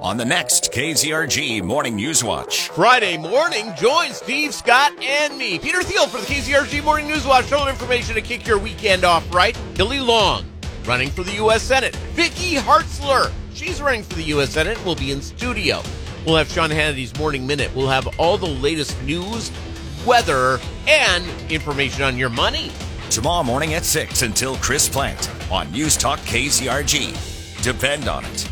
on the next KZRG Morning News Watch. Friday morning, join Steve, Scott, and me, Peter Thiel, for the KZRG Morning News Watch. Total information to kick your weekend off right. Billy Long, running for the U.S. Senate. Vicky Hartzler, she's running for the U.S. Senate, will be in studio. We'll have Sean Hannity's Morning Minute. We'll have all the latest news, weather, and information on your money. Tomorrow morning at 6 until Chris Plante on News Talk KZRG. Depend on it.